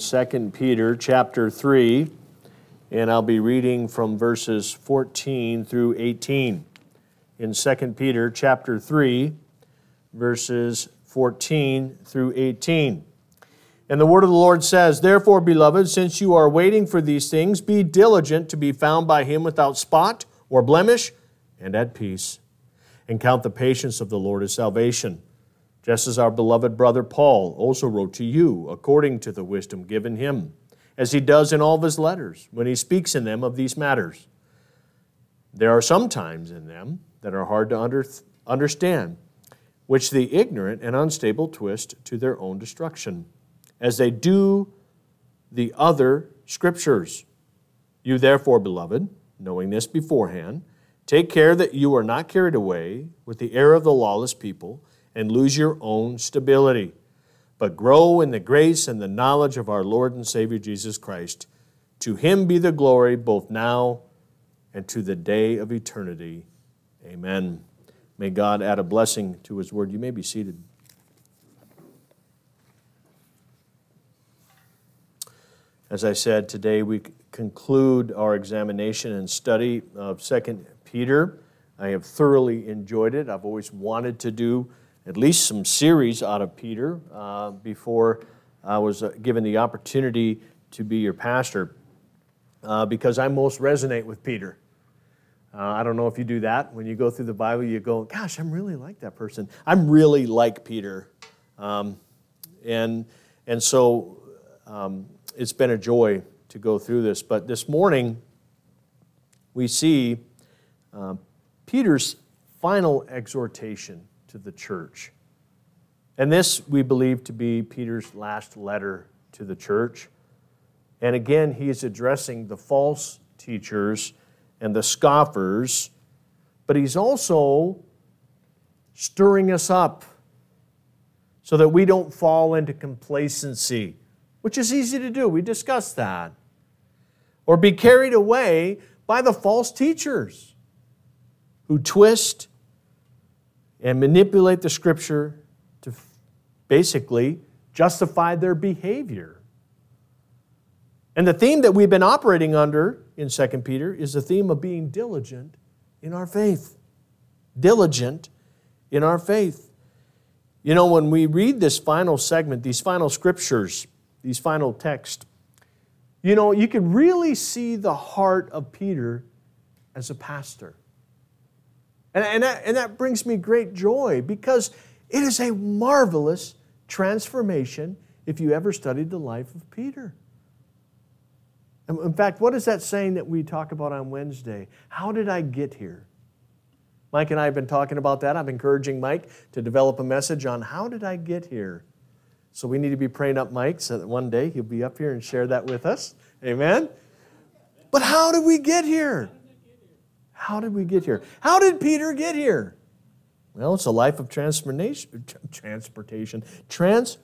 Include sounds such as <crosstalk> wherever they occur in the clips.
2 Peter chapter 3, and I'll be reading from verses 14 through 18. In 2 Peter chapter 3, verses 14 through 18. And the word of the Lord says, Therefore, beloved, since you are waiting for these things, be diligent to be found by him without spot or blemish and at peace, and count the patience of the Lord as salvation just as our beloved brother Paul also wrote to you according to the wisdom given him, as he does in all of his letters when he speaks in them of these matters. There are some times in them that are hard to under, understand, which the ignorant and unstable twist to their own destruction, as they do the other scriptures. You therefore, beloved, knowing this beforehand, take care that you are not carried away with the error of the lawless people and lose your own stability, but grow in the grace and the knowledge of our Lord and Savior Jesus Christ. To him be the glory both now and to the day of eternity. Amen. May God add a blessing to his word. You may be seated. As I said, today we conclude our examination and study of 2 Peter. I have thoroughly enjoyed it. I've always wanted to do at least some series out of Peter uh, before I was uh, given the opportunity to be your pastor uh, because I most resonate with Peter. Uh, I don't know if you do that. When you go through the Bible, you go, Gosh, I'm really like that person. I'm really like Peter. Um, and, and so um, it's been a joy to go through this. But this morning, we see uh, Peter's final exhortation to the church. And this we believe to be Peter's last letter to the church. And again, he is addressing the false teachers and the scoffers, but he's also stirring us up so that we don't fall into complacency, which is easy to do. We discussed that. Or be carried away by the false teachers who twist and manipulate the scripture to basically justify their behavior. And the theme that we've been operating under in 2 Peter is the theme of being diligent in our faith. Diligent in our faith. You know, when we read this final segment, these final scriptures, these final texts, you know, you can really see the heart of Peter as a pastor. And, and, that, and that brings me great joy because it is a marvelous transformation if you ever studied the life of Peter. In fact, what is that saying that we talk about on Wednesday? How did I get here? Mike and I have been talking about that. I'm encouraging Mike to develop a message on how did I get here? So we need to be praying up Mike so that one day he'll be up here and share that with us. Amen? But how did we get here? How did we get here? How did Peter get here? Well, it's a life of transportation. Transportation. Trans.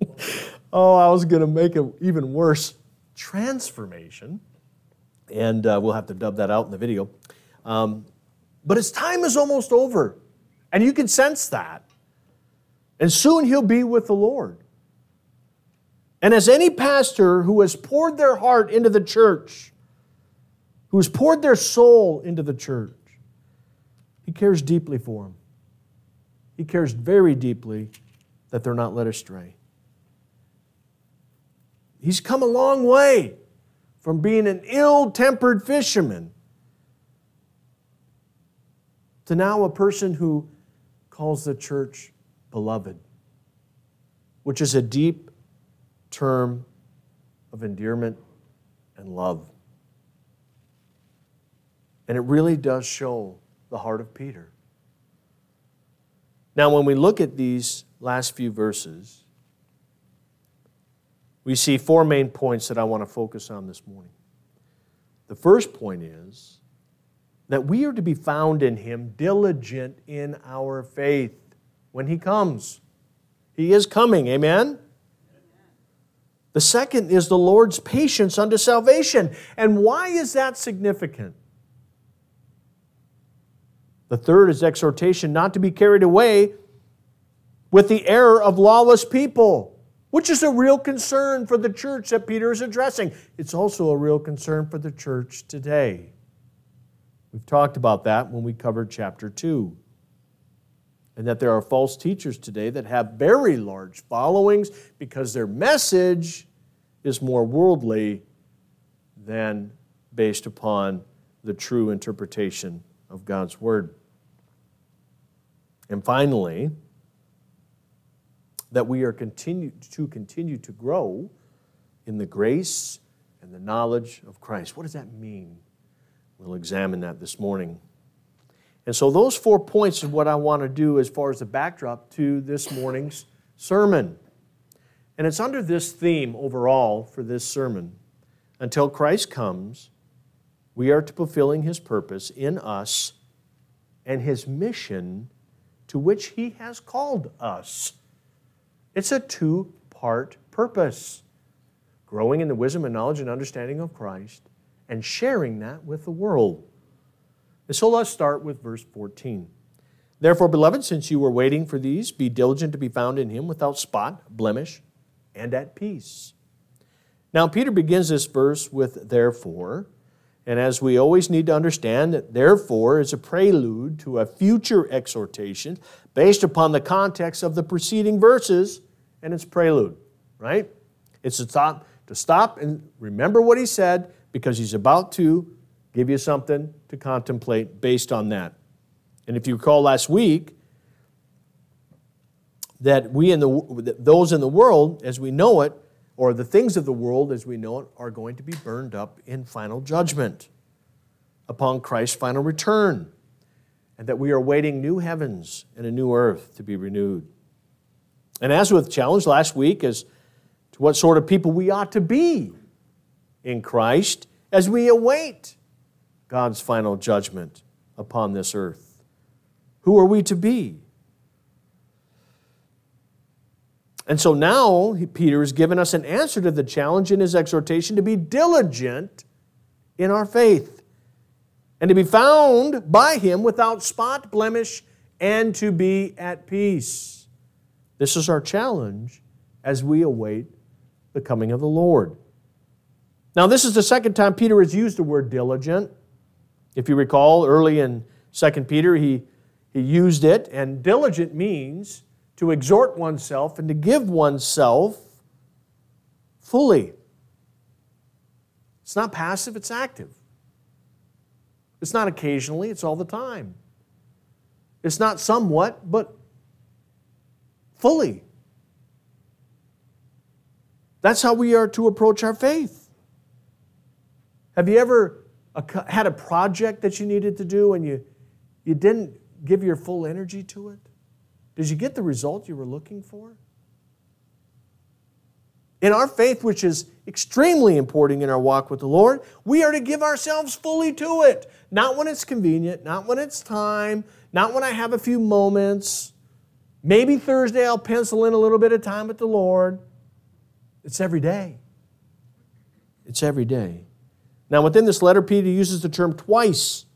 <laughs> oh, I was going to make it even worse. Transformation. And uh, we'll have to dub that out in the video. Um, but his time is almost over. And you can sense that. And soon he'll be with the Lord. And as any pastor who has poured their heart into the church, who has poured their soul into the church. He cares deeply for them. He cares very deeply that they're not led astray. He's come a long way from being an ill tempered fisherman to now a person who calls the church beloved, which is a deep term of endearment and love. And it really does show the heart of Peter. Now, when we look at these last few verses, we see four main points that I want to focus on this morning. The first point is that we are to be found in Him diligent in our faith when He comes. He is coming, amen? The second is the Lord's patience unto salvation. And why is that significant? The third is exhortation not to be carried away with the error of lawless people. which is a real concern for the church that Peter is addressing. It's also a real concern for the church today. We've talked about that when we covered chapter 2. And that there are false teachers today that have very large followings because their message is more worldly than based upon the true interpretation of God's Word. And finally, that we are continue, to continue to grow in the grace and the knowledge of Christ. What does that mean? We'll examine that this morning. And so, those four points is what I want to do as far as the backdrop to this morning's sermon. And it's under this theme overall for this sermon. Until Christ comes, we are to fulfilling his purpose in us and his mission to which he has called us. It's a two part purpose growing in the wisdom and knowledge and understanding of Christ and sharing that with the world. And so let's start with verse 14. Therefore, beloved, since you were waiting for these, be diligent to be found in him without spot, blemish, and at peace. Now, Peter begins this verse with therefore, and as we always need to understand that therefore is a prelude to a future exhortation based upon the context of the preceding verses and its prelude, right? It's to stop, to stop and remember what he said because he's about to give you something to contemplate based on that. And if you recall last week, that we in the those in the world as we know it or the things of the world as we know it are going to be burned up in final judgment upon Christ's final return and that we are waiting new heavens and a new earth to be renewed. And as with challenge last week as to what sort of people we ought to be in Christ as we await God's final judgment upon this earth. Who are we to be? And so now Peter has given us an answer to the challenge in his exhortation to be diligent in our faith and to be found by him without spot, blemish, and to be at peace. This is our challenge as we await the coming of the Lord. Now, this is the second time Peter has used the word diligent. If you recall, early in 2 Peter, he, he used it, and diligent means to exhort oneself and to give oneself fully. It's not passive, it's active. It's not occasionally, it's all the time. It's not somewhat, but fully. That's how we are to approach our faith. Have you ever had a project that you needed to do and you, you didn't give your full energy to it? Did you get the result you were looking for? In our faith, which is extremely important in our walk with the Lord, we are to give ourselves fully to it. Not when it's convenient, not when it's time, not when I have a few moments. Maybe Thursday I'll pencil in a little bit of time with the Lord. It's every day. It's every day. Now, within this letter, Peter uses the term twice.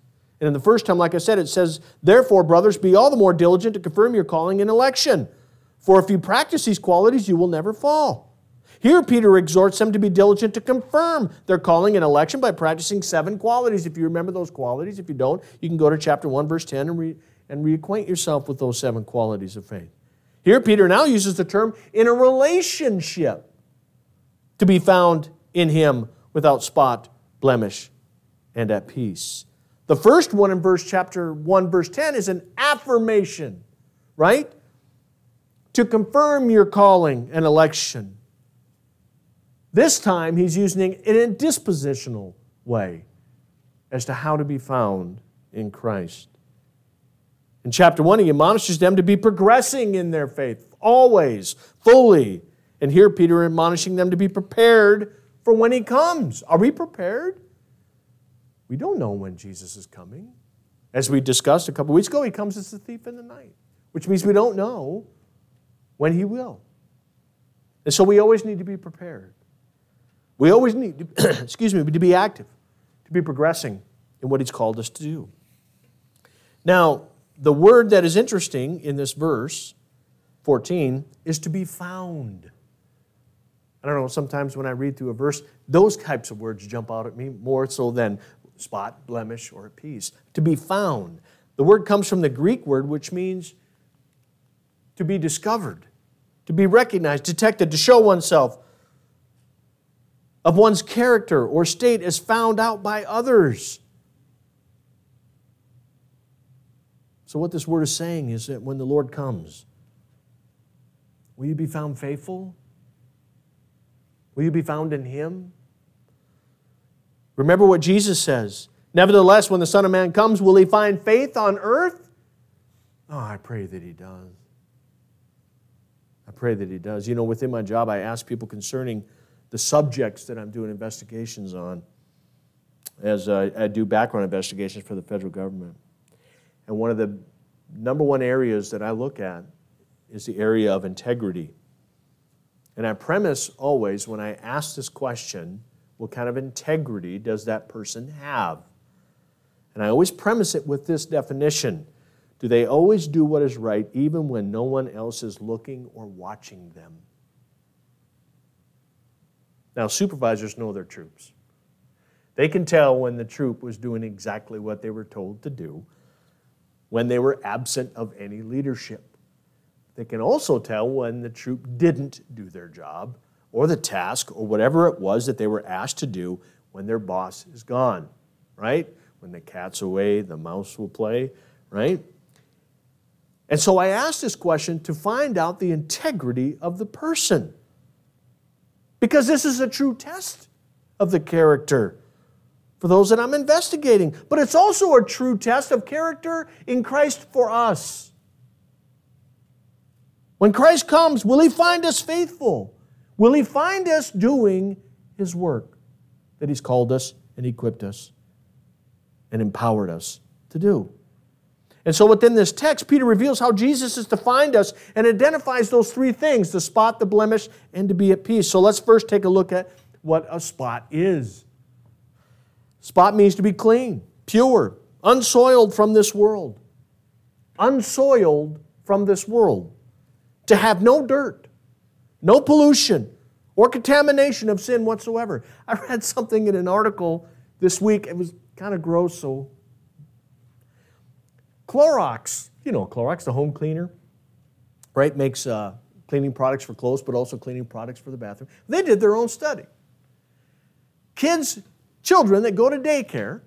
And in the first time, like I said, it says, Therefore, brothers, be all the more diligent to confirm your calling and election. For if you practice these qualities, you will never fall. Here, Peter exhorts them to be diligent to confirm their calling and election by practicing seven qualities. If you remember those qualities, if you don't, you can go to chapter 1, verse 10 and, re- and reacquaint yourself with those seven qualities of faith. Here, Peter now uses the term in a relationship to be found in him without spot, blemish, and at peace. The first one in verse chapter 1 verse 10 is an affirmation, right? To confirm your calling and election. This time he's using it in a dispositional way as to how to be found in Christ. In chapter 1, he admonishes them to be progressing in their faith, always, fully. And here, Peter admonishing them to be prepared for when he comes. Are we prepared? We don't know when Jesus is coming. As we discussed a couple weeks ago, he comes as a thief in the night, which means we don't know when he will. And so we always need to be prepared. We always need, to, <clears throat> excuse me, to be active, to be progressing in what he's called us to do. Now, the word that is interesting in this verse 14 is to be found. I don't know, sometimes when I read through a verse, those types of words jump out at me more so than spot, blemish, or peace. To be found. The word comes from the Greek word, which means to be discovered, to be recognized, detected, to show oneself of one's character or state as found out by others. So, what this word is saying is that when the Lord comes, will you be found faithful? Will you be found in Him? Remember what Jesus says. Nevertheless, when the Son of Man comes, will He find faith on earth? Oh, I pray that He does. I pray that He does. You know, within my job, I ask people concerning the subjects that I'm doing investigations on as I do background investigations for the federal government. And one of the number one areas that I look at is the area of integrity. And I premise always when I ask this question, what kind of integrity does that person have? And I always premise it with this definition Do they always do what is right even when no one else is looking or watching them? Now, supervisors know their troops. They can tell when the troop was doing exactly what they were told to do when they were absent of any leadership. They can also tell when the troop didn't do their job or the task or whatever it was that they were asked to do when their boss is gone, right? When the cat's away, the mouse will play, right? And so I asked this question to find out the integrity of the person. Because this is a true test of the character for those that I'm investigating. But it's also a true test of character in Christ for us. When Christ comes, will he find us faithful? Will he find us doing his work that he's called us and equipped us and empowered us to do? And so within this text, Peter reveals how Jesus is to find us and identifies those three things the spot, the blemish, and to be at peace. So let's first take a look at what a spot is. Spot means to be clean, pure, unsoiled from this world. Unsoiled from this world. To have no dirt, no pollution, or contamination of sin whatsoever. I read something in an article this week. It was kind of gross, so. Clorox, you know Clorox, the home cleaner, right? Makes uh, cleaning products for clothes, but also cleaning products for the bathroom. They did their own study. Kids children that go to daycare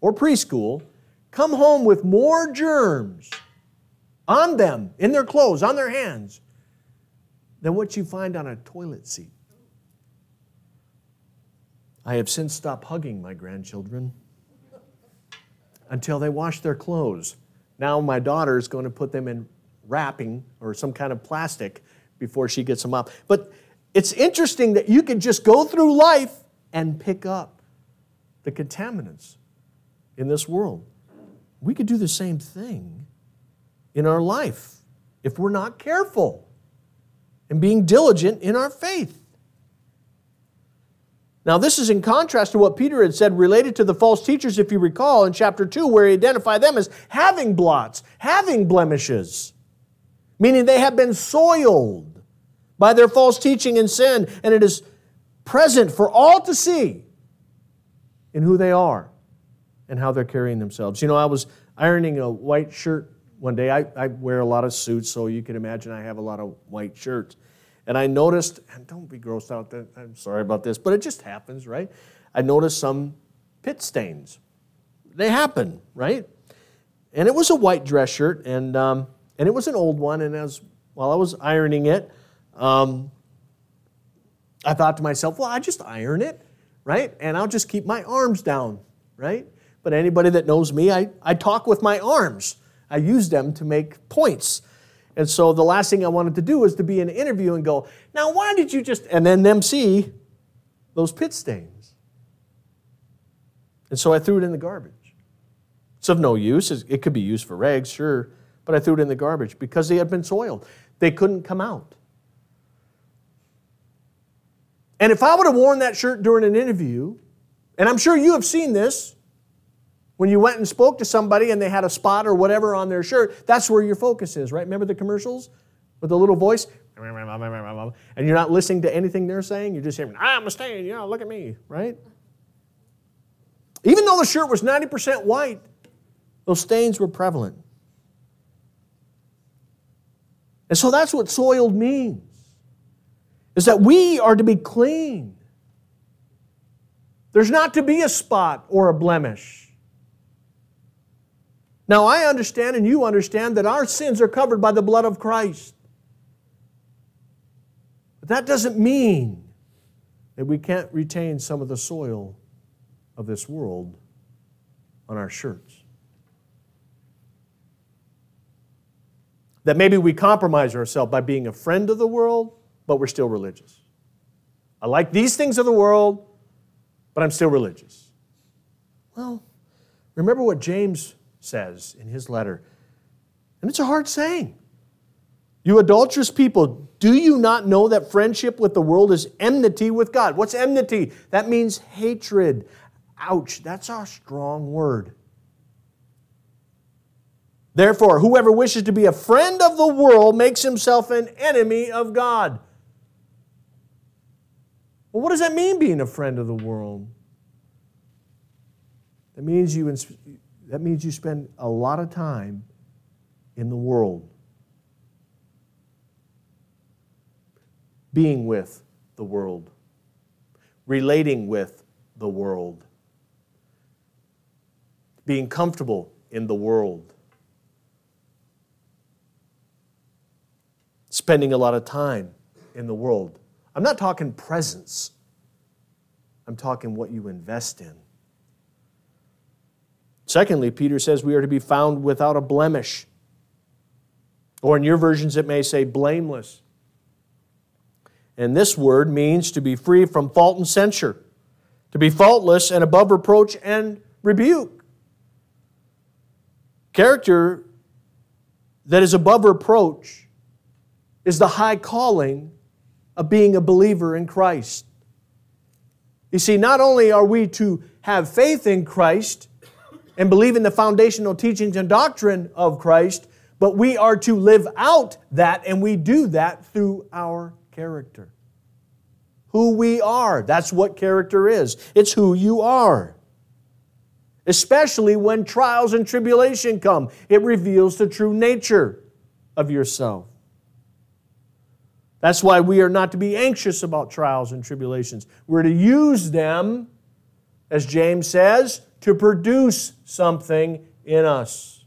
or preschool come home with more germs on them, in their clothes, on their hands, than what you find on a toilet seat. I have since stopped hugging my grandchildren until they wash their clothes. Now my daughter is going to put them in wrapping or some kind of plastic before she gets them up. But it's interesting that you can just go through life and pick up the contaminants in this world. We could do the same thing in our life if we're not careful and being diligent in our faith. Now, this is in contrast to what Peter had said related to the false teachers, if you recall, in chapter 2, where he identified them as having blots, having blemishes, meaning they have been soiled by their false teaching and sin, and it is present for all to see in who they are and how they're carrying themselves. You know, I was ironing a white shirt one day. I, I wear a lot of suits, so you can imagine I have a lot of white shirts. And I noticed, and don't be grossed out, I'm sorry about this, but it just happens, right? I noticed some pit stains. They happen, right? And it was a white dress shirt, and, um, and it was an old one. And as while I was ironing it, um, I thought to myself, well, I just iron it right? And I'll just keep my arms down, right? But anybody that knows me, I, I talk with my arms. I use them to make points. And so the last thing I wanted to do was to be in an interview and go, now why did you just, and then them see those pit stains. And so I threw it in the garbage. It's of no use. It could be used for rags, sure, but I threw it in the garbage because they had been soiled. They couldn't come out. And if I would have worn that shirt during an interview, and I'm sure you have seen this, when you went and spoke to somebody and they had a spot or whatever on their shirt, that's where your focus is, right? Remember the commercials with the little voice? and you're not listening to anything they're saying, you're just hearing, I'm a stain, you know, look at me, right? Even though the shirt was 90% white, those stains were prevalent. And so that's what soiled means. Is that we are to be clean. There's not to be a spot or a blemish. Now, I understand and you understand that our sins are covered by the blood of Christ. But that doesn't mean that we can't retain some of the soil of this world on our shirts. That maybe we compromise ourselves by being a friend of the world, but we're still religious. I like these things of the world, but I'm still religious. Well, remember what James says in his letter, and it's a hard saying. You adulterous people, do you not know that friendship with the world is enmity with God? What's enmity? That means hatred. Ouch, that's a strong word. Therefore, whoever wishes to be a friend of the world makes himself an enemy of God. Well, what does that mean, being a friend of the world? That means you, that means you spend a lot of time in the world. being with the world, relating with the world, being comfortable in the world, spending a lot of time in the world. I'm not talking presence, I'm talking what you invest in. Secondly, Peter says we are to be found without a blemish. Or in your versions, it may say blameless. And this word means to be free from fault and censure, to be faultless and above reproach and rebuke. Character that is above reproach is the high calling of being a believer in Christ. You see, not only are we to have faith in Christ and believe in the foundational teachings and doctrine of Christ, but we are to live out that, and we do that through our character. Who we are. That's what character is. It's who you are. Especially when trials and tribulation come, it reveals the true nature of yourself. That's why we are not to be anxious about trials and tribulations. We're to use them, as James says, to produce something in us.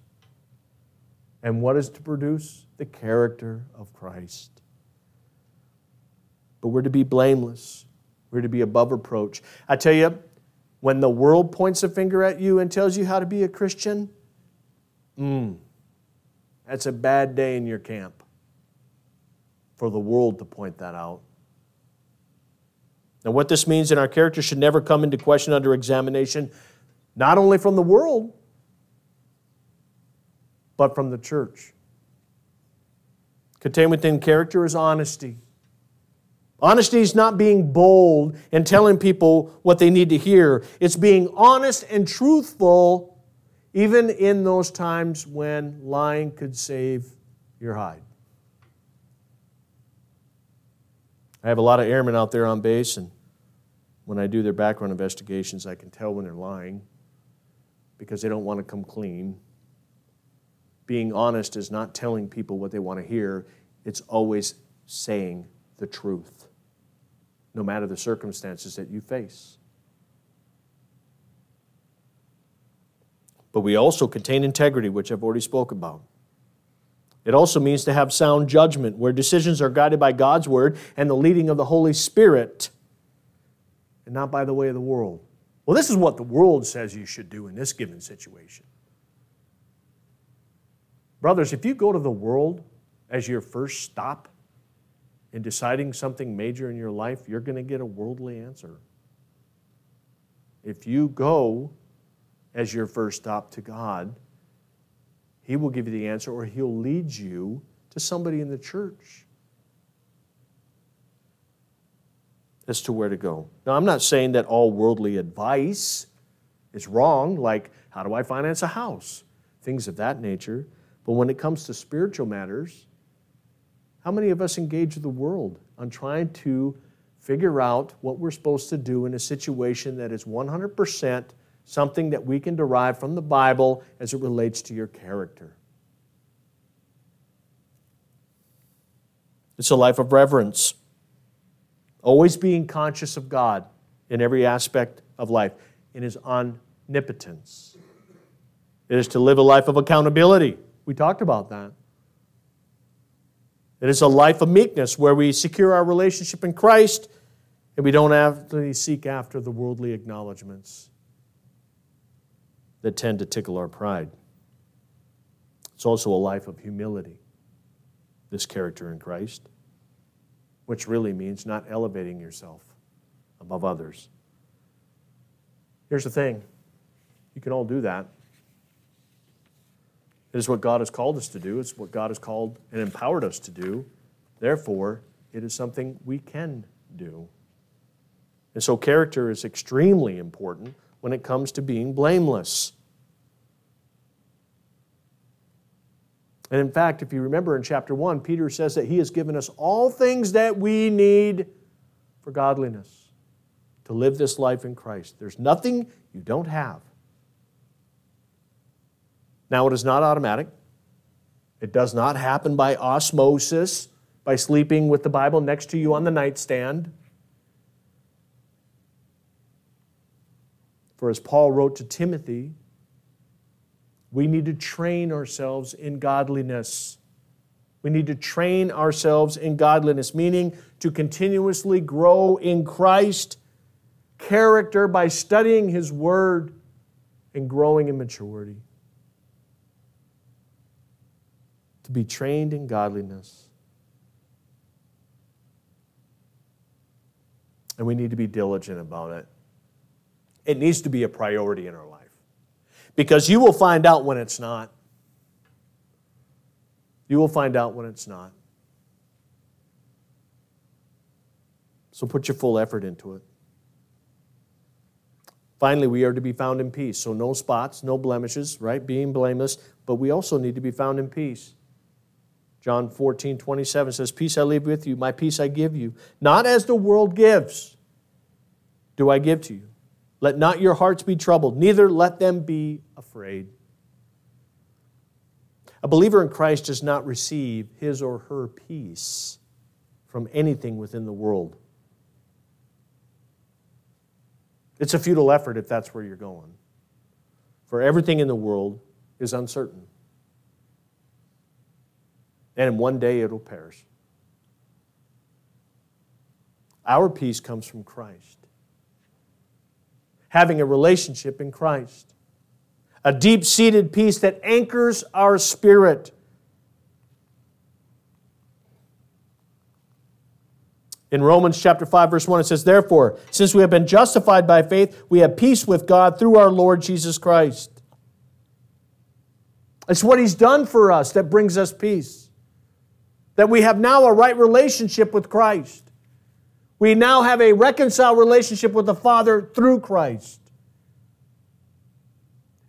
And what is to produce? The character of Christ but we're to be blameless. We're to be above reproach. I tell you, when the world points a finger at you and tells you how to be a Christian, mm, that's a bad day in your camp for the world to point that out. Now, what this means in our character should never come into question under examination, not only from the world, but from the church. Contained within character is honesty. Honesty is not being bold and telling people what they need to hear. It's being honest and truthful, even in those times when lying could save your hide. I have a lot of airmen out there on base, and when I do their background investigations, I can tell when they're lying because they don't want to come clean. Being honest is not telling people what they want to hear, it's always saying the truth no matter the circumstances that you face. But we also contain integrity, which I've already spoke about. It also means to have sound judgment, where decisions are guided by God's word and the leading of the Holy Spirit, and not by the way of the world. Well, this is what the world says you should do in this given situation. Brothers, if you go to the world as your first stop, in deciding something major in your life, you're going to get a worldly answer. If you go as your first stop to God, He will give you the answer, or He'll lead you to somebody in the church as to where to go. Now, I'm not saying that all worldly advice is wrong, like how do I finance a house? Things of that nature. But when it comes to spiritual matters, How many of us engage the world on trying to figure out what we're supposed to do in a situation that is 100% something that we can derive from the Bible as it relates to your character? It's a life of reverence, always being conscious of God in every aspect of life, in His omnipotence. It is to live a life of accountability. We talked about that. It is a life of meekness where we secure our relationship in Christ and we don't have to seek after the worldly acknowledgments that tend to tickle our pride. It's also a life of humility, this character in Christ, which really means not elevating yourself above others. Here's the thing you can all do that. It is what God has called us to do. It's what God has called and empowered us to do. Therefore, it is something we can do. And so, character is extremely important when it comes to being blameless. And in fact, if you remember in chapter 1, Peter says that he has given us all things that we need for godliness, to live this life in Christ. There's nothing you don't have. Now, it is not automatic. It does not happen by osmosis, by sleeping with the Bible next to you on the nightstand. For as Paul wrote to Timothy, we need to train ourselves in godliness. We need to train ourselves in godliness, meaning to continuously grow in Christ character by studying His Word and growing in maturity. to be trained in godliness. And we need to be diligent about it. It needs to be a priority in our life. Because you will find out when it's not. You will find out when it's not. So put your full effort into it. Finally, we are to be found in peace. So, no spots, no blemishes, right? Being blameless, but we also need to be found in peace. John 14, 27 says, Peace I leave with you, my peace I give you. Not as the world gives, do I give to you. Let not your hearts be troubled, neither let them be afraid. A believer in Christ does not receive his or her peace from anything within the world. It's a futile effort if that's where you're going. For everything in the world is uncertain and in one day it'll perish. Our peace comes from Christ. Having a relationship in Christ, a deep seated peace that anchors our spirit. In Romans chapter 5 verse 1 it says therefore since we have been justified by faith we have peace with God through our Lord Jesus Christ. It's what he's done for us that brings us peace that we have now a right relationship with Christ. We now have a reconciled relationship with the Father through Christ.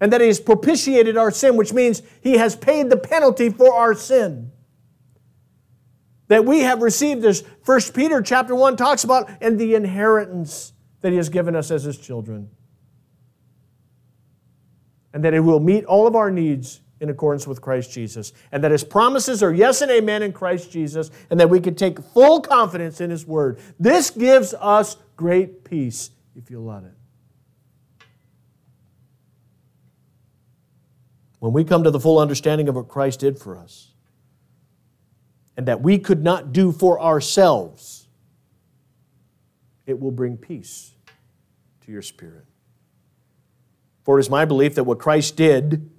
And that He has propitiated our sin, which means He has paid the penalty for our sin. That we have received this. First Peter chapter 1 talks about, and the inheritance that He has given us as His children. And that He will meet all of our needs in accordance with Christ Jesus, and that his promises are yes and amen in Christ Jesus, and that we can take full confidence in his word. This gives us great peace if you let it. When we come to the full understanding of what Christ did for us, and that we could not do for ourselves, it will bring peace to your spirit. For it is my belief that what Christ did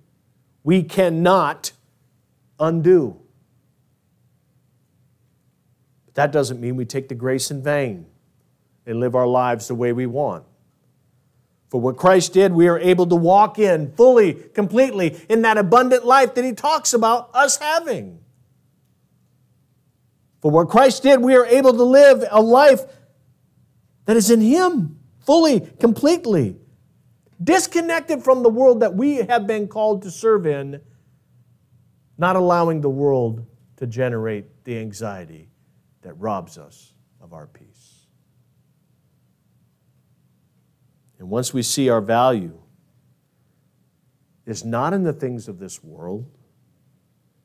we cannot undo. But that doesn't mean we take the grace in vain and live our lives the way we want. For what Christ did, we are able to walk in fully, completely, in that abundant life that He talks about us having. For what Christ did, we are able to live a life that is in Him fully, completely disconnected from the world that we have been called to serve in, not allowing the world to generate the anxiety that robs us of our peace. And once we see our value is not in the things of this world,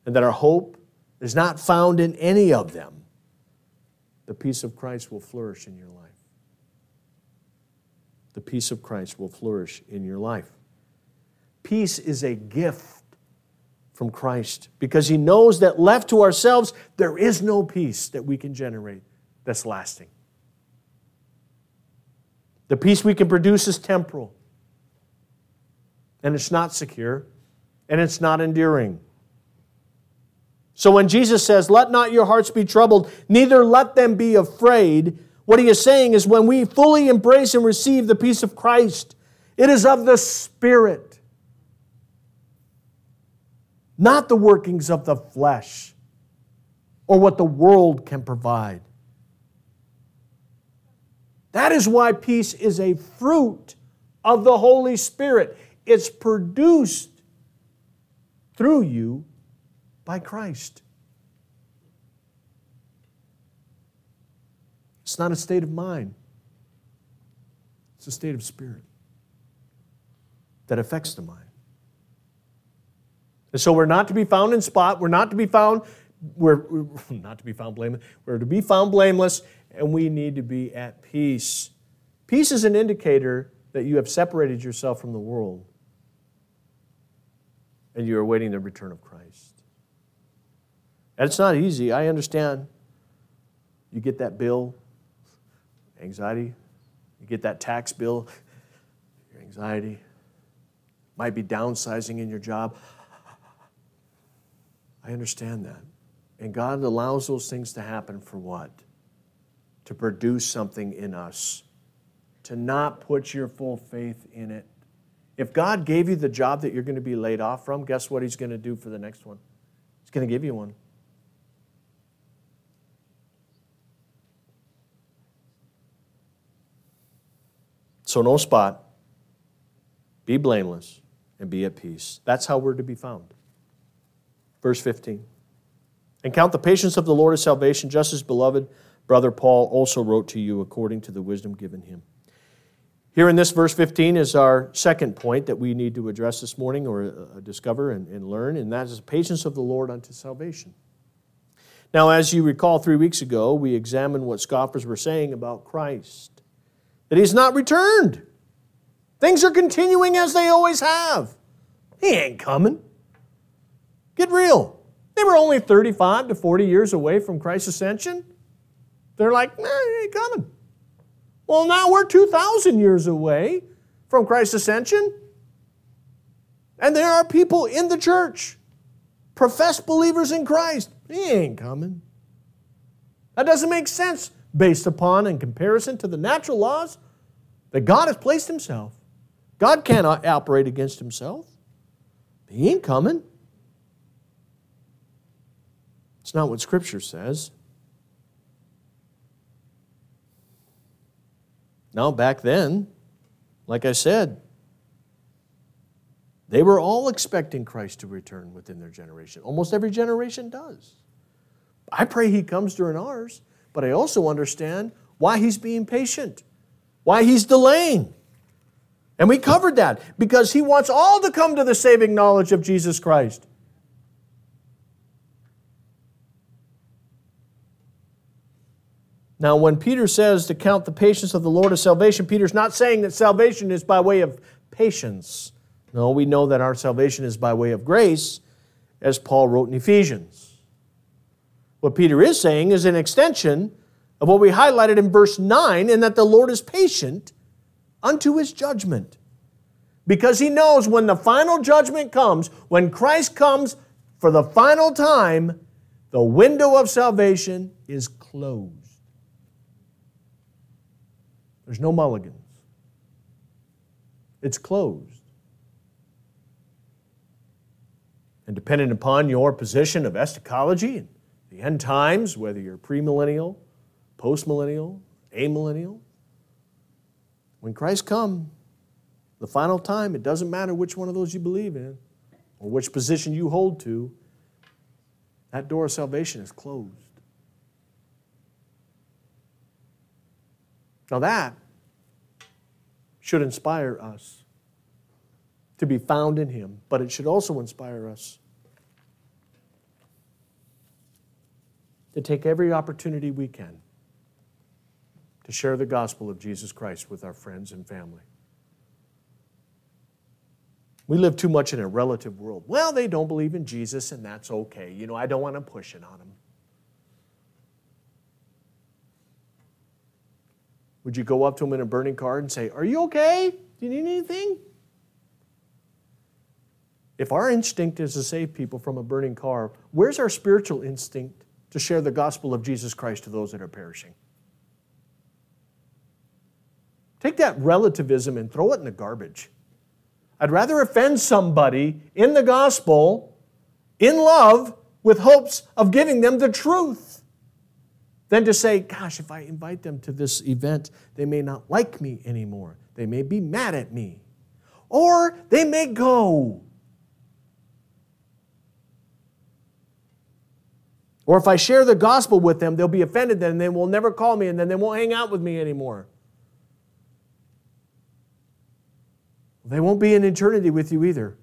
and that our hope is not found in any of them, the peace of Christ will flourish in your life. The peace of Christ will flourish in your life. Peace is a gift from Christ because he knows that left to ourselves, there is no peace that we can generate that's lasting. The peace we can produce is temporal, and it's not secure, and it's not enduring. So when Jesus says, Let not your hearts be troubled, neither let them be afraid, what he is saying is when we fully embrace and receive the peace of Christ, it is of the Spirit, not the workings of the flesh or what the world can provide. That is why peace is a fruit of the Holy Spirit. It's produced through you by Christ. It's not a state of mind, it's a state of spirit that affects the mind. And so we're not to be found in spot, we're not to be found, we're, we're <laughs> not to be found blameless, we're to be found blameless, and we need to be at peace. Peace is an indicator that you have separated yourself from the world and you are awaiting the return of Christ. And it's not easy. I understand. You get that bill, anxiety. You get that tax bill, your anxiety. Might be downsizing in your job. I understand that. And God allows those things to happen for what? To produce something in us. To not put your full faith in it. If God gave you the job that you're going to be laid off from, guess what He's going to do for the next one? He's going to give you one. So, no spot, be blameless, and be at peace. That's how we're to be found. Verse 15. And count the patience of the Lord as salvation, just as beloved brother Paul also wrote to you according to the wisdom given him. Here in this verse 15 is our second point that we need to address this morning or uh, discover and, and learn, and that is the patience of the Lord unto salvation. Now, as you recall, three weeks ago, we examined what scoffers were saying about Christ that he's not returned. Things are continuing as they always have. He ain't coming. Get real. They were only 35 to 40 years away from Christ's ascension. They're like, nah, he ain't coming. Well, now we're 2,000 years away from Christ's ascension. And there are people in the church, professed believers in Christ. He ain't coming. That doesn't make sense based upon in comparison to the natural laws that God has placed himself. God cannot operate against himself. He ain't coming. It's not what Scripture says. Now, back then, like I said, they were all expecting Christ to return within their generation. Almost every generation does. I pray he comes during ours but I also understand why he's being patient, why he's delaying. And we covered that because he wants all to come to the saving knowledge of Jesus Christ. Now, when Peter says to count the patience of the Lord of salvation, Peter's not saying that salvation is by way of patience. No, we know that our salvation is by way of grace, as Paul wrote in Ephesians. What Peter is saying is an extension of what we highlighted in verse 9, in that the Lord is patient unto his judgment. Because he knows when the final judgment comes, when Christ comes for the final time, the window of salvation is closed. There's no mulligans. It's closed. And dependent upon your position of eschatology the end times, whether you're premillennial, postmillennial, amillennial. When Christ comes, the final time, it doesn't matter which one of those you believe in or which position you hold to, that door of salvation is closed. Now, that should inspire us to be found in Him, but it should also inspire us to take every opportunity we can to share the gospel of Jesus Christ with our friends and family. We live too much in a relative world. Well, they don't believe in Jesus, and that's okay. You know, I don't want to push it on them. Would you go up to them in a burning car and say, Are you okay? Do you need anything? If our instinct is to save people from a burning car, where's our spiritual instinct to share the gospel of Jesus Christ to those that are perishing? Take that relativism and throw it in the garbage. I'd rather offend somebody in the gospel, in love, with hopes of giving them the truth, than to say, gosh, if I invite them to this event, they may not like me anymore. They may be mad at me. Or they may go. Or if I share the gospel with them, they'll be offended then and they will never call me and then they won't hang out with me anymore. They won't be in eternity with you either.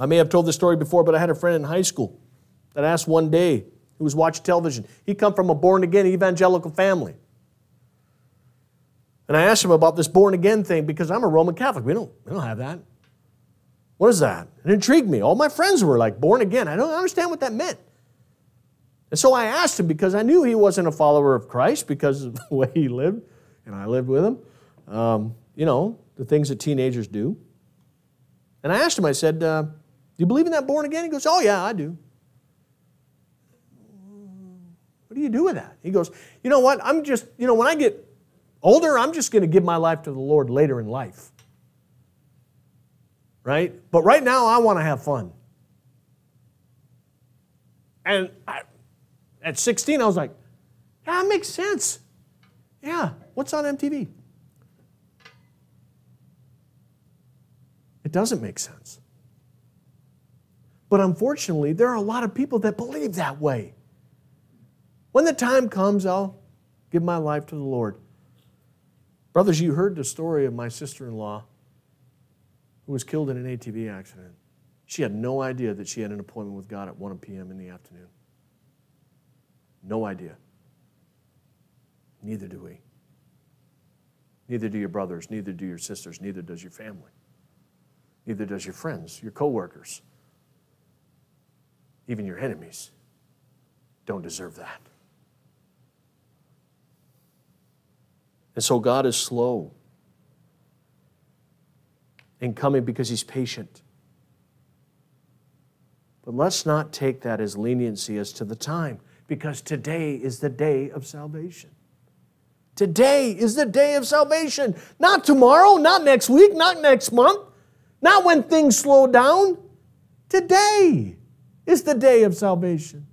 I may have told this story before, but I had a friend in high school that asked one day, who was watching television. He come from a born again evangelical family. And I asked him about this born again thing because I'm a Roman Catholic. We don't, we don't have that. What is that? It intrigued me. All my friends were like born again. I don't understand what that meant. And so I asked him because I knew he wasn't a follower of Christ because of <laughs> the way he lived and I lived with him. Um, you know, the things that teenagers do. And I asked him, I said, uh, Do you believe in that born again? He goes, Oh, yeah, I do. What do you do with that? He goes, You know what? I'm just, you know, when I get older, I'm just going to give my life to the Lord later in life. Right? But right now, I want to have fun. And I, at 16, I was like, Yeah, that makes sense. Yeah, what's on MTV? It doesn't make sense. But unfortunately, there are a lot of people that believe that way. When the time comes, I'll give my life to the Lord. Brothers, you heard the story of my sister in law who was killed in an ATV accident. She had no idea that she had an appointment with God at 1 p.m. in the afternoon. No idea. Neither do we. Neither do your brothers, neither do your sisters, neither does your family. Neither does your friends, your coworkers. Even your enemies don't deserve that. And so God is slow in coming because he's patient. But let's not take that as leniency as to the time, because today is the day of salvation. Today is the day of salvation. Not tomorrow, not next week, not next month, not when things slow down. Today is the day of salvation.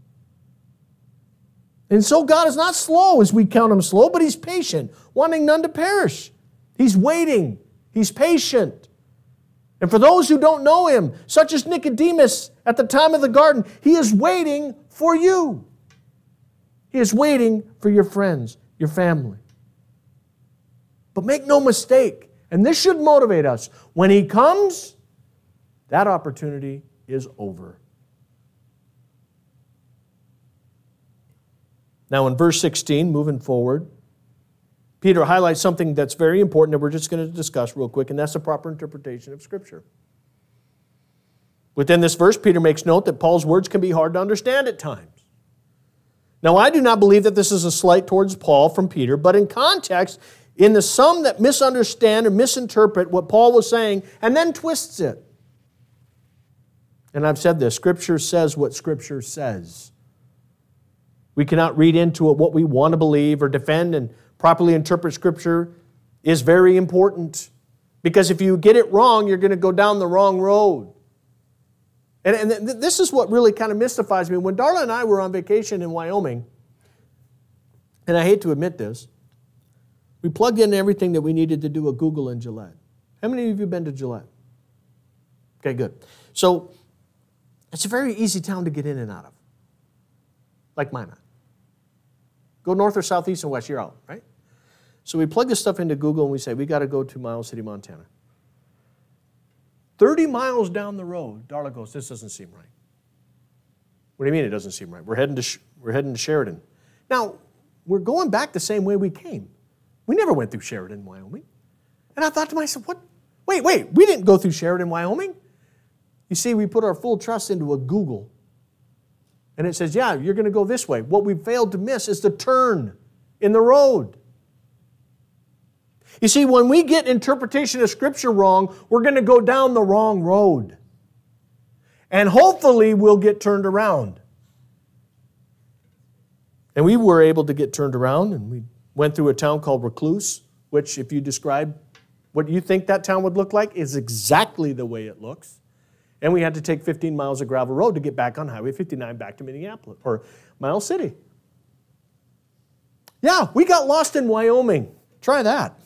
And so God is not slow as we count him slow, but he's patient, wanting none to perish. He's waiting, he's patient. And for those who don't know him, such as Nicodemus at the time of the garden, he is waiting for you. He is waiting for your friends, your family. But make no mistake, and this should motivate us when He comes, that opportunity is over. Now, in verse 16, moving forward, Peter highlights something that's very important that we're just going to discuss real quick, and that's the proper interpretation of Scripture. Within this verse, Peter makes note that Paul's words can be hard to understand at times. Now, I do not believe that this is a slight towards Paul from Peter, but in context, in the some that misunderstand or misinterpret what Paul was saying and then twists it. And I've said this Scripture says what Scripture says. We cannot read into it what we want to believe or defend and properly interpret Scripture is very important. Because if you get it wrong, you're going to go down the wrong road. And, and this is what really kind of mystifies me. When Darla and I were on vacation in Wyoming, and I hate to admit this, we plugged in everything that we needed to do at Google and Gillette. How many of you been to Gillette? Okay, good. So it's a very easy town to get in and out of, like Minot. Go north or south, east, and west, you're out, right? So we plug this stuff into Google and we say, we got to go to Miles City, Montana. 30 miles down the road, Darla goes, this doesn't seem right. What do you mean it doesn't seem right? We're heading to, we're heading to Sheridan. Now, we're going back the same way we came. We never went through Sheridan, Wyoming. And I thought to myself, what? Wait, wait, we didn't go through Sheridan, Wyoming. You see, we put our full trust into a Google. And it says, yeah, you're going to go this way. What we failed to miss is the turn in the road. You see, when we get interpretation of Scripture wrong, we're going to go down the wrong road. And hopefully, we'll get turned around. And we were able to get turned around, and we went through a town called Recluse, which, if you describe what you think that town would look like, is exactly the way it looks. And we had to take 15 miles of gravel road to get back on Highway 59 back to Minneapolis or Miles City. Yeah, we got lost in Wyoming. Try that.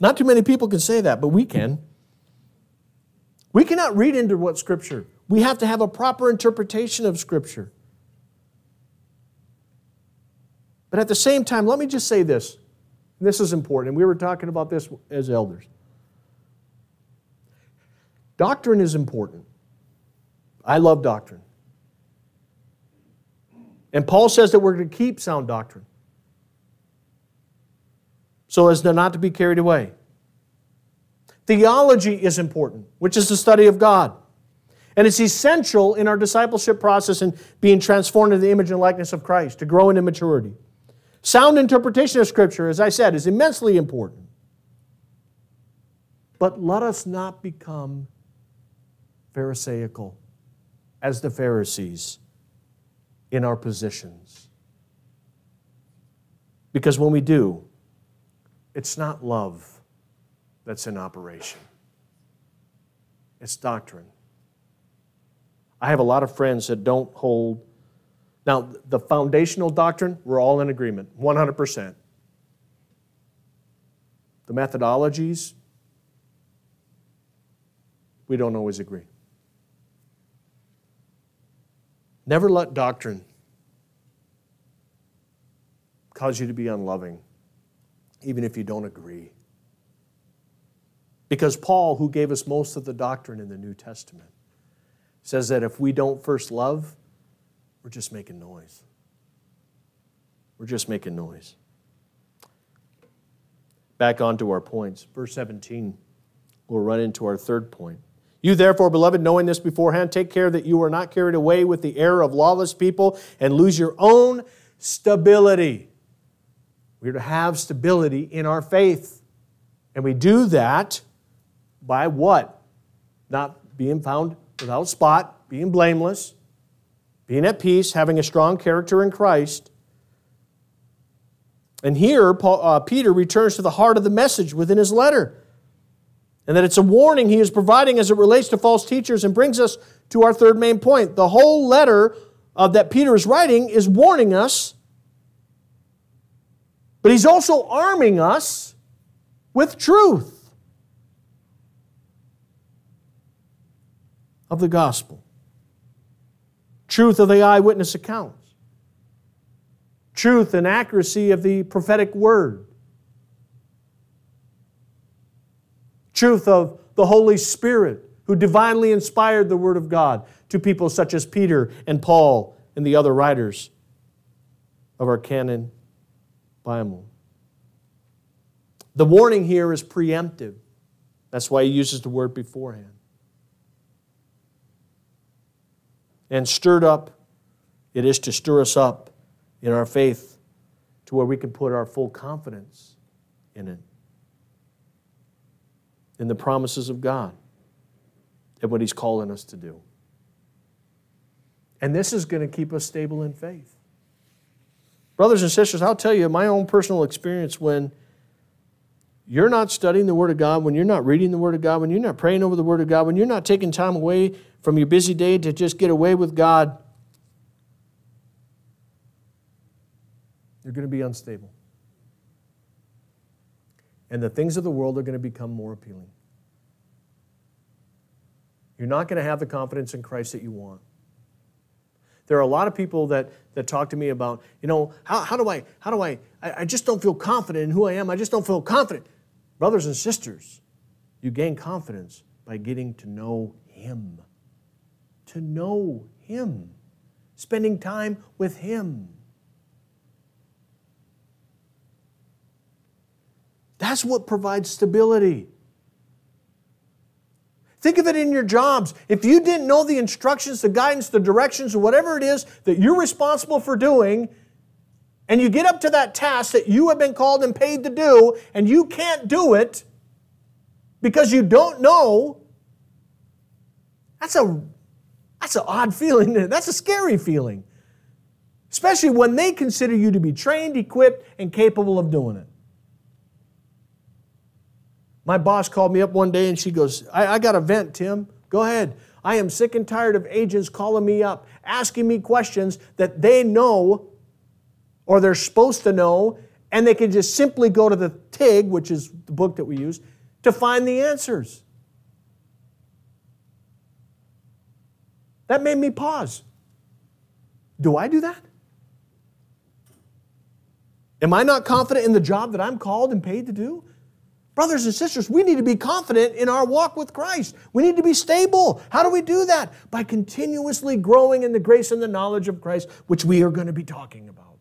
Not too many people can say that, but we can. We cannot read into what Scripture. We have to have a proper interpretation of Scripture. But at the same time, let me just say this. This is important, and we were talking about this as elders. Doctrine is important. I love doctrine. And Paul says that we're going to keep sound doctrine so as not to be carried away. Theology is important, which is the study of God. And it's essential in our discipleship process and being transformed into the image and likeness of Christ to grow into maturity. Sound interpretation of Scripture, as I said, is immensely important. But let us not become Pharisaical as the Pharisees in our positions. Because when we do, it's not love that's in operation, it's doctrine. I have a lot of friends that don't hold. Now, the foundational doctrine, we're all in agreement, 100%. The methodologies, we don't always agree. Never let doctrine cause you to be unloving, even if you don't agree. Because Paul, who gave us most of the doctrine in the New Testament, says that if we don't first love, we're just making noise. We're just making noise. Back onto our points. Verse 17, we'll run into our third point. You, therefore, beloved, knowing this beforehand, take care that you are not carried away with the error of lawless people and lose your own stability. We're to have stability in our faith. And we do that by what? Not being found without spot, being blameless, being at peace, having a strong character in Christ. And here, Paul, uh, Peter returns to the heart of the message within his letter and that it's a warning he is providing as it relates to false teachers and brings us to our third main point. The whole letter uh, that Peter is writing is warning us, but he's also arming us with truth of the gospel, truth of the eyewitness accounts, truth and accuracy of the prophetic word. Truth of the Holy Spirit who divinely inspired the Word of God to people such as Peter and Paul and the other writers of our canon The warning here is preemptive. That's why he uses the word beforehand. And stirred up, it is to stir us up in our faith to where we can put our full confidence in it in the promises of God and what He's calling us to do. And this is going to keep us stable in faith. Brothers and sisters, I'll tell you my own personal experience when you're not studying the Word of God, when you're not reading the Word of God, when you're not praying over the Word of God, when you're not taking time away from your busy day to just get away with God, you're going to be unstable and the things of the world are going to become more appealing. You're not going to have the confidence in Christ that you want. There are a lot of people that, that talk to me about, you know, how, how do I, how do I, I, I just don't feel confident in who I am. I just don't feel confident. Brothers and sisters, you gain confidence by getting to know Him. To know Him. Spending time with Him. That's what provides stability. Think of it in your jobs. If you didn't know the instructions, the guidance, the directions, or whatever it is that you're responsible for doing, and you get up to that task that you have been called and paid to do, and you can't do it because you don't know, that's a that's an odd <laughs> feeling. That's a scary feeling. Especially when they consider you to be trained, equipped, and capable of doing it. My boss called me up one day and she goes, I, I got a vent, Tim. Go ahead. I am sick and tired of agents calling me up, asking me questions that they know or they're supposed to know, and they can just simply go to the TIG, which is the book that we use, to find the answers. That made me pause. Do I do that? Am I not confident in the job that I'm called and paid to do? Brothers and sisters, we need to be confident in our walk with Christ. We need to be stable. How do we do that? By continuously growing in the grace and the knowledge of Christ, which we are going to be talking about.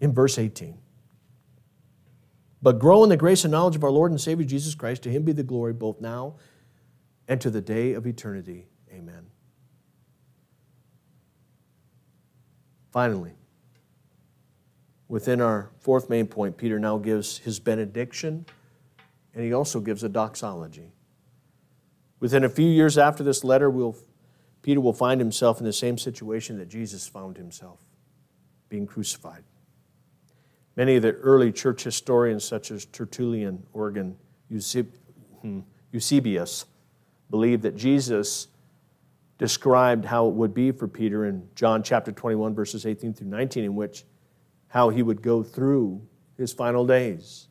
In verse 18. But grow in the grace and knowledge of our Lord and Savior Jesus Christ. To him be the glory both now and to the day of eternity. Amen. Finally, Within our fourth main point, Peter now gives his benediction and he also gives a doxology. Within a few years after this letter, we'll, Peter will find himself in the same situation that Jesus found himself, being crucified. Many of the early church historians, such as Tertullian, Origen, hmm, Eusebius, believe that Jesus described how it would be for Peter in John chapter 21, verses 18 through 19, in which how he would go through his final days.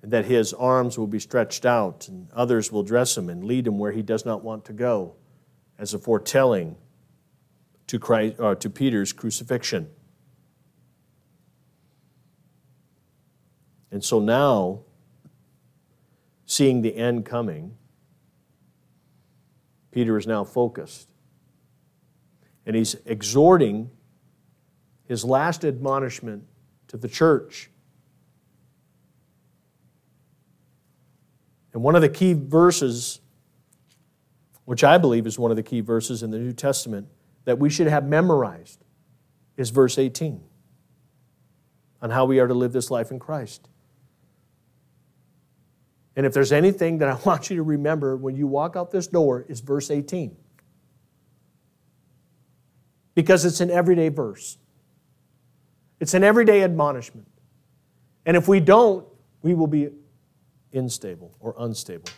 And that his arms will be stretched out, and others will dress him and lead him where he does not want to go, as a foretelling to, Christ, uh, to Peter's crucifixion. And so now, seeing the end coming, Peter is now focused. And he's exhorting his last admonishment to the church. And one of the key verses, which I believe is one of the key verses in the New Testament that we should have memorized, is verse 18 on how we are to live this life in Christ. And if there's anything that I <laughs> want you to remember when you walk out this door, is verse 18. Because it's an everyday verse. It's an everyday admonishment. And if we don't, we will be unstable or unstable.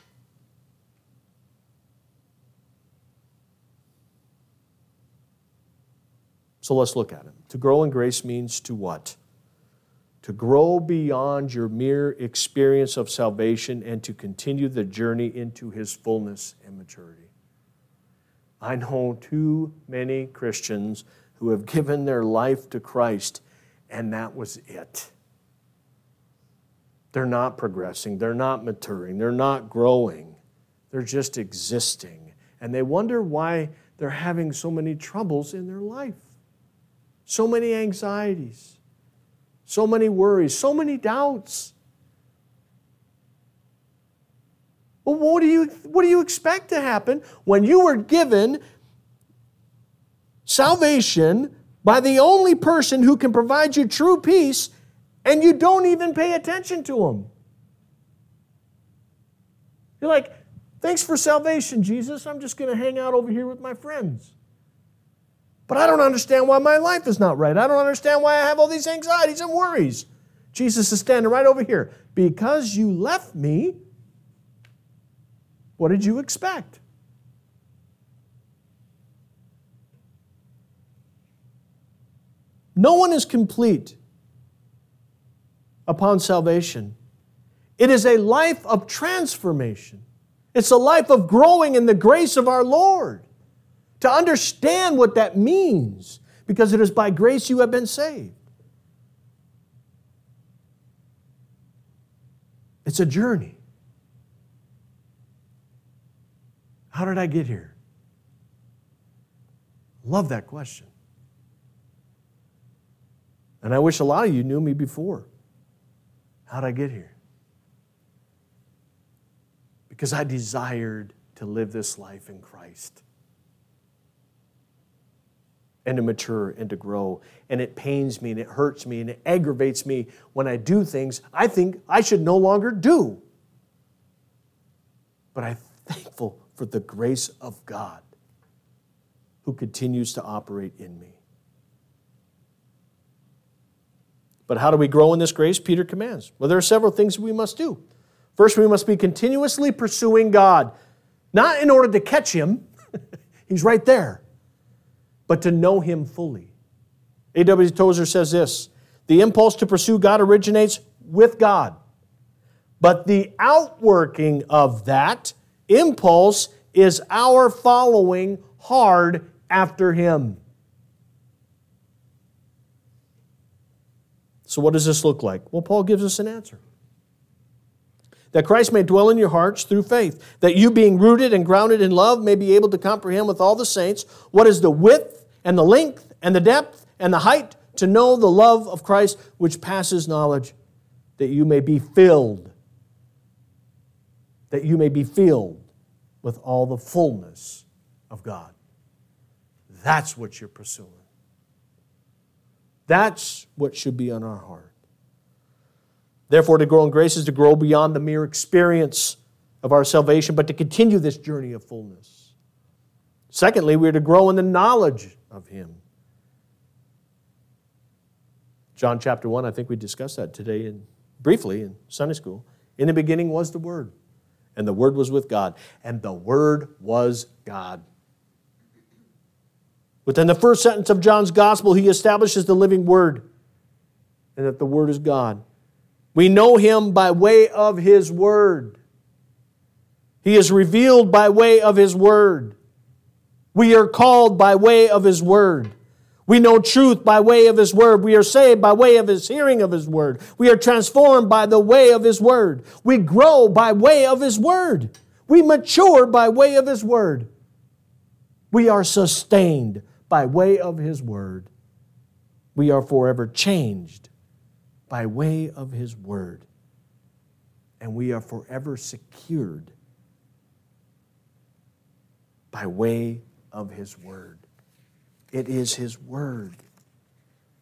So let's look at it. To grow in grace means to what? To grow beyond your mere experience of salvation and to continue the journey into his fullness and maturity. I know too many Christians who have given their life to Christ and that was it. They're not progressing, they're not maturing, they're not growing, they're just existing. And they wonder why they're having so many troubles in their life, so many anxieties, so many worries, so many doubts. Well, what do you, what do you expect to happen when you were given salvation by the only person who can provide you true peace, and you don't even pay attention to him. You're like, thanks for salvation, Jesus. I'm just going to hang out over here with my friends. But I don't understand why my life is not right. I don't understand why I have all these anxieties and worries. Jesus is standing right over here. Because you left me, what did you expect? No one is complete upon salvation. It is a life of transformation. It's a life of growing in the grace of our Lord. to understand what that means, because it is by grace you have been saved. It's a journey. How did I get here? Love that question. And I wish a lot of you knew me before. How'd I get here? Because I desired to live this life in Christ and to mature and to grow. And it pains me and it hurts me and it aggravates me when I do things I think I should no longer do. But I'm thankful for the grace of God who continues to operate in me. But how do we grow in this grace? Peter commands. Well, there are several things we must do. First, we must be continuously pursuing God, not in order to catch Him, <laughs> He's right there, but to know Him fully. A.W. Tozer says this The impulse to pursue God originates with God, but the outworking of that impulse is our following hard after Him. So, what does this look like? Well, Paul gives us an answer. That Christ may dwell in your hearts through faith, that you, being rooted and grounded in love, may be able to comprehend with all the saints what is the width and the length and the depth and the height, to know the love of Christ which passes knowledge, that you may be filled, that you may be filled with all the fullness of God. That's what you're pursuing. That's what should be on our heart. Therefore, to grow in grace is to grow beyond the mere experience of our salvation, but to continue this journey of fullness. Secondly, we are to grow in the knowledge of Him. John chapter 1, I think we discussed that today in, briefly in Sunday school. In the beginning was the Word, and the Word was with God, and the Word was God. Within the first sentence of John's gospel, he establishes the living word and that the word is God. We know him by way of his word. He is revealed by way of his word. We are called by way of his word. We know truth by way of his word. We are saved by way of his hearing of his word. We are transformed by the way of his word. We grow by way of his word. We mature by way of his word. We are sustained by way of His Word. We are forever changed by way of His Word. And we are forever secured by way of His Word. It is His Word.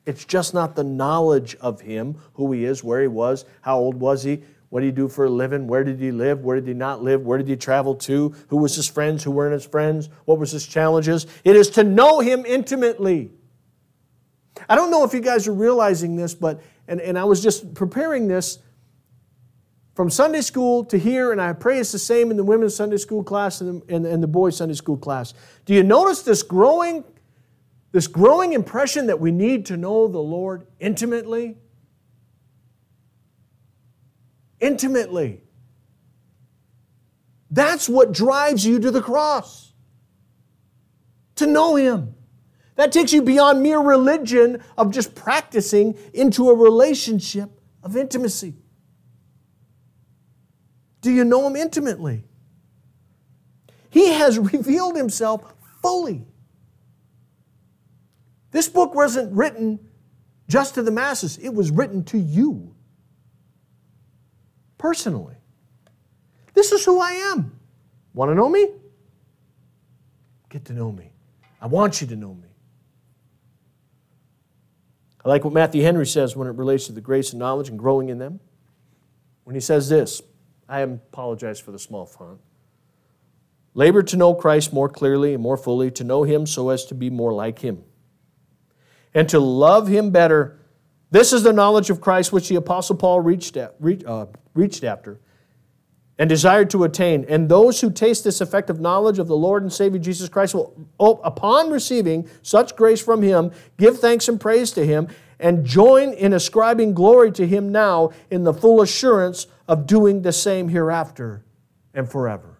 It's just not the knowledge of Him, who He is, where He was, how old was He, what did he do for a living? Where did he live? Where did he not live? Where did he travel to? Who was his friends? Who weren't his friends? What was his challenges? It is to know him intimately. I don't know if you guys are realizing this, but, and, and I was just preparing this from Sunday school to here, and I pray it's the same in the women's Sunday school class and the, and, and the boys' Sunday school class. Do you notice this growing, this growing impression that we need to know the Lord intimately? Intimately. That's what drives you to the cross. To know Him. That takes you beyond mere religion of just practicing into a relationship of intimacy. Do you know Him intimately? He has <laughs> revealed Himself fully. This book wasn't written just to the masses, it was written to you personally. This is who I am. Want to know me? Get to know me. I want you to know me. I like what Matthew Henry says when it relates to the grace and knowledge and growing in them. When he says this, I apologize for the small font. Labor to know Christ more clearly and more fully, to know him so as to be more like him, and to love him better this is the knowledge of Christ which the Apostle Paul reached, at, uh, reached after and desired to attain. And those who taste this effective knowledge of the Lord and Savior Jesus Christ will, oh, upon receiving such grace from Him, give thanks and praise to Him, and join in ascribing glory to Him now in the full assurance of doing the same hereafter and forever.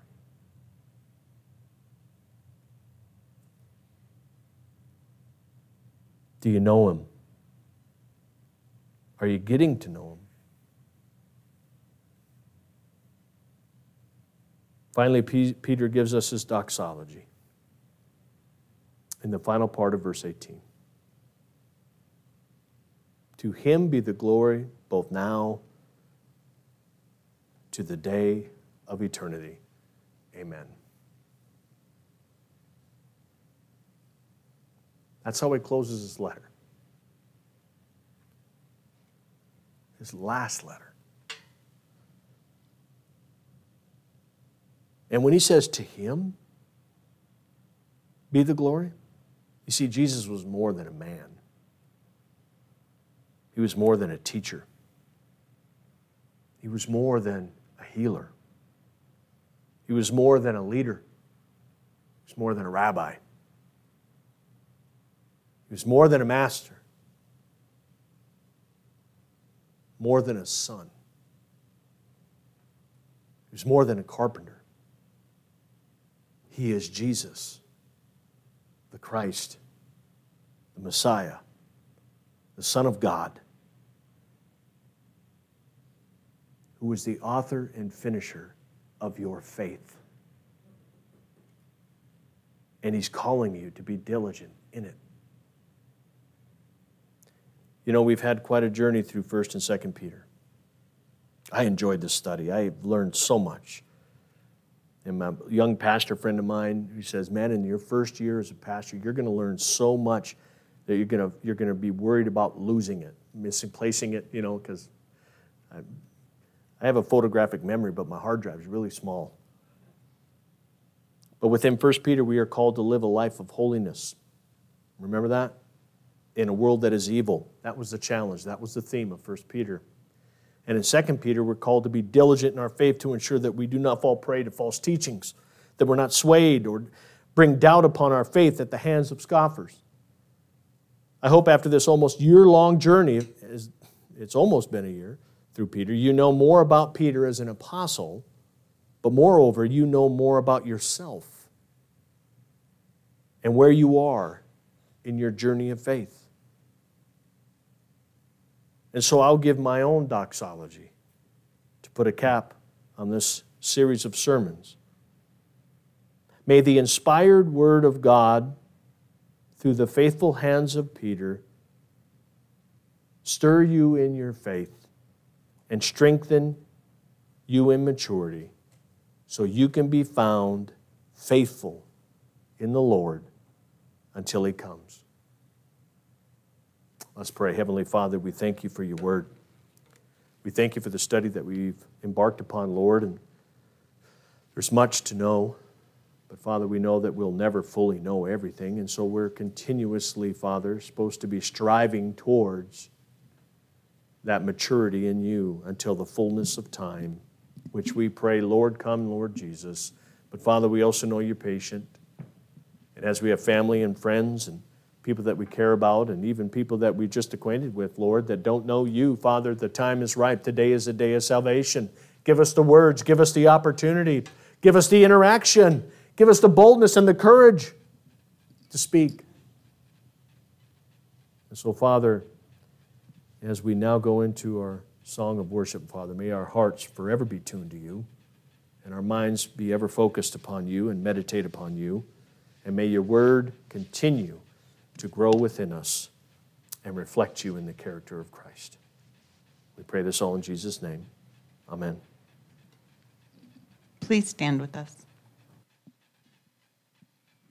Do you know him? Are you getting to know him? Finally, Peter gives us his doxology in the final part of verse 18. To him be the glory both now to the day of eternity. Amen. That's how he closes his letter. His last letter. And when he says to him, be the glory, you see, Jesus was more than a man, he was more than a teacher, he was more than a healer, he was more than a leader, he was more than a rabbi, he was more than a master, more than a son, he was more than a carpenter. He is Jesus, the Christ, the Messiah, the Son of God, who is the author and finisher of your faith. And He's calling you to be diligent in it. You know, we've had quite a journey through 1st and 2nd Peter. I enjoyed this study. I learned so much. And my young pastor friend of mine who says, Man, in your first year as a pastor, you're going to learn so much that you're going to, you're going to be worried about losing it, misplacing it, you know, because I, I have a photographic memory, but my hard drive is really small. But within 1 Peter, we are called to live a life of holiness. Remember that? In a world that is evil. That was the challenge. That was the theme of 1 Peter. And in 2 Peter, we're called to be diligent in our faith to ensure that we do not fall prey to false teachings, that we're not swayed or bring doubt upon our faith at the hands of scoffers. I hope after this almost year long journey, it's almost been a year through Peter, you know more about Peter as an apostle, but moreover, you know more about yourself and where you are in your journey of faith. And so I'll give my own doxology to put a cap on this series of sermons. May the inspired word of God through the faithful hands of Peter stir you in your faith and strengthen you in maturity so you can be found faithful in the Lord until He comes. Let's pray. Heavenly Father, we thank you for your word. We thank you for the study that we've embarked upon, Lord, and there's much to know. But Father, we know that we'll never fully know everything, and so we're continuously, Father, supposed to be striving towards that maturity in you until the fullness of time, which we pray, Lord, come, Lord Jesus. But Father, we also know you're patient. And as we have family and friends and people that we care about, and even people that we just acquainted with, Lord, that don't know you. Father, the time is ripe. Today is a day of salvation. Give us the words, give us the opportunity, give us the interaction, give us the boldness and the courage to speak. And so, Father, as we now go into our song of worship, Father, may our hearts forever be tuned to you and our minds be ever focused upon you and meditate upon you. And may your word continue to grow within us and reflect you in the character of Christ. We pray this all in Jesus' name. Amen. Please stand with us.